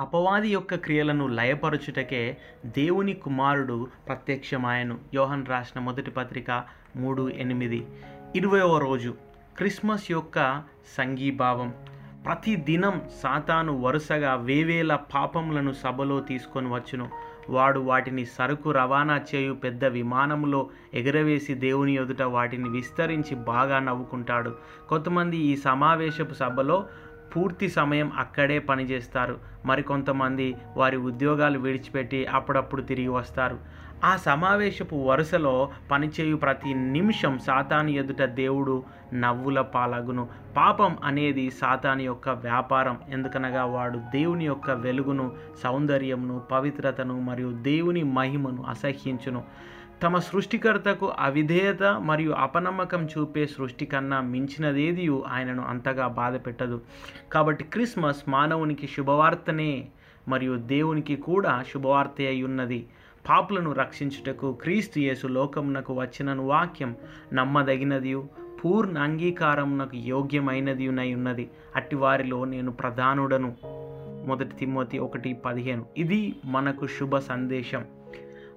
అపవాది యొక్క క్రియలను లయపరచుటకే దేవుని కుమారుడు ప్రత్యక్షమాయను. యోహన్ రాసిన మొదటి పత్రిక మూడు ఎనిమిది. ఇరవయవ రోజు క్రిస్మస్ యొక్క సంఘీభావం. ప్రతి దినం సాతాను వరుసగా వేవేల పాపములను సభలో తీసుకొని వచ్చును. వాడు వాటిని సరుకు రవాణా చేయు పెద్ద విమానంలో ఎగరవేసి దేవుని ఎదుట వాటిని విస్తరించి బాగా నవ్వుకుంటాడు. కొంతమంది ఈ సమావేశపు సభలో పూర్తి సమయం అక్కడే పనిచేస్తారు. మరికొంతమంది వారి ఉద్యోగాలు విడిచిపెట్టి అప్పుడప్పుడు తిరిగి వస్తారు. ఆ సమావేశపు వరుసలో పనిచేయు ప్రతి నిమిషం సాతాను ఎదుట దేవుడు నవ్వుల పాలగును. పాపం అనేది సాతాను యొక్క వ్యాపారం. ఎందుకనగా వాడు దేవుని యొక్క వెలుగును సౌందర్యమును పవిత్రతను మరియు దేవుని మహిమను అసహ్యించును. తమ సృష్టికర్తకు అవిధేయత మరియు అపనమ్మకం చూపే సృష్టి కన్నా మించినదేది ఆయనను అంతగా బాధ పెట్టదు. కాబట్టి క్రిస్మస్ మానవునికి శుభవార్తనే మరియు దేవునికి కూడా శుభవార్త అయి ఉన్నది పాపులను రక్షించుటకు క్రీస్తు యేసు లోకమునకు వచ్చినను వాక్యం నమ్మదగినది పూర్ణ అంగీకారమునకు యోగ్యమైనది ఉన్నది అట్టి వారిలో నేను ప్రధానుడను. మొదటి తిమ్మోతి ఒకటి పదిహేను. ఇది మనకు శుభ సందేశం.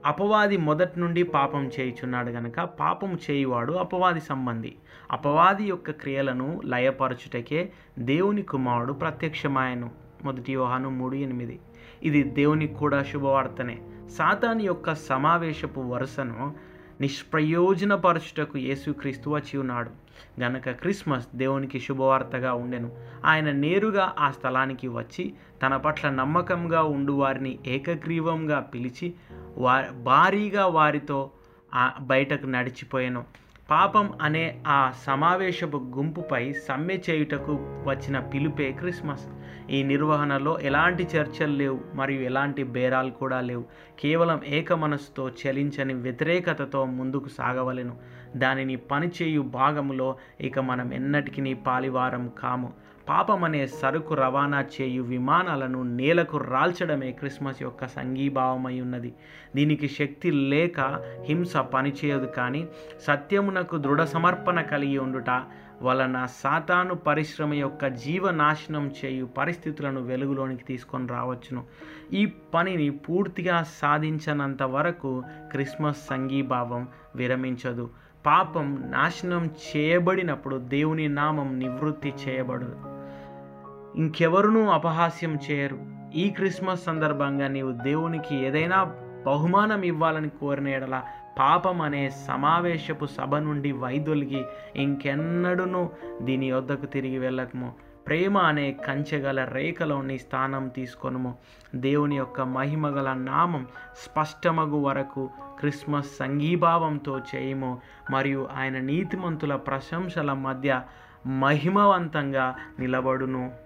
అపవాది మొదటి నుండి పాపం చేయుచున్నాడు గనక పాపం చేయువాడు అపవాది సంబంధి. అపవాది యొక్క క్రియలను లయపరచుటకే దేవుని కుమారుడు ప్రత్యక్షమాయను. మొదటి యోహాను మూడు ఎనిమిది. ఇది దేవునికి కూడా శుభవార్తనే. సాతాని యొక్క సమావేశపు వరుసను నిష్ప్రయోజనపరచుటకు యేసుక్రీస్తు వచ్చి ఉన్నాడు. గనక క్రిస్మస్ దేవునికి శుభవార్తగా ఉండెను. ఆయన నేరుగా ఆ స్థలానికి వచ్చి తన పట్ల నమ్మకంగా ఉండు వారిని ఏకగ్రీవంగా పిలిచి వా భారీగా వారితో బయటకు నడిచిపోయాను. పాపం అనే ఆ సమావేశపు గుంపుపై సమ్మె చేయుటకు వచ్చిన పిలుపే క్రిస్మస్. ఈ నిర్వహణలో ఎలాంటి చర్చలు లేవు మరియు ఎలాంటి బేరాలు కూడా లేవు. కేవలం ఏక మనసుతో చలించని వ్యతిరేకతతో ముందుకు సాగవలెను. దానిని పనిచేయు భాగములో ఇక మనం ఎన్నటికీ పాలివారం కాము. పాపం అనే సరుకు రవాణా చేయు విమానాలను నేలకు రాల్చడమే క్రిస్మస్ యొక్క సంఘీభావమై ఉన్నది దీనికి శక్తి లేక హింస పనిచేయదు కానీ సత్యమునకు దృఢ సమర్పణ కలిగి ఉండుట వలన సాతాను పరిశ్రమ యొక్క జీవనాశనం చేయు పరిస్థితులను వెలుగులోనికి తీసుకొని రావచ్చును. ఈ పనిని పూర్తిగా సాధించనంత వరకు క్రిస్మస్ సంఘీభావం విరమించదు. పాపం నాశనం చేయబడినప్పుడు దేవుని నామం నివృత్తి చేయబడదు. ఇంకెవరునూ అపహాస్యం చేయరు. ఈ క్రిస్మస్ సందర్భంగా నీవు దేవునికి ఏదైనా బహుమానం ఇవ్వాలని కోరిన ఎడల పాపం అనే సమావేశపు సభ నుండి వైదొలిగి ఇంకెన్నడూనూ దీని వద్దకు తిరిగి వెళ్ళకము. ప్రేమ అనే కంచెగల రేఖలోని స్థానం తీసుకొనుము. దేవుని యొక్క మహిమగల నామం స్పష్టమగు వరకు క్రిస్మస్ సంఘీభావంతో చేయము. మరియు ఆయన నీతిమంతుల ప్రశంసల మధ్య మహిమవంతంగా నిలబడును.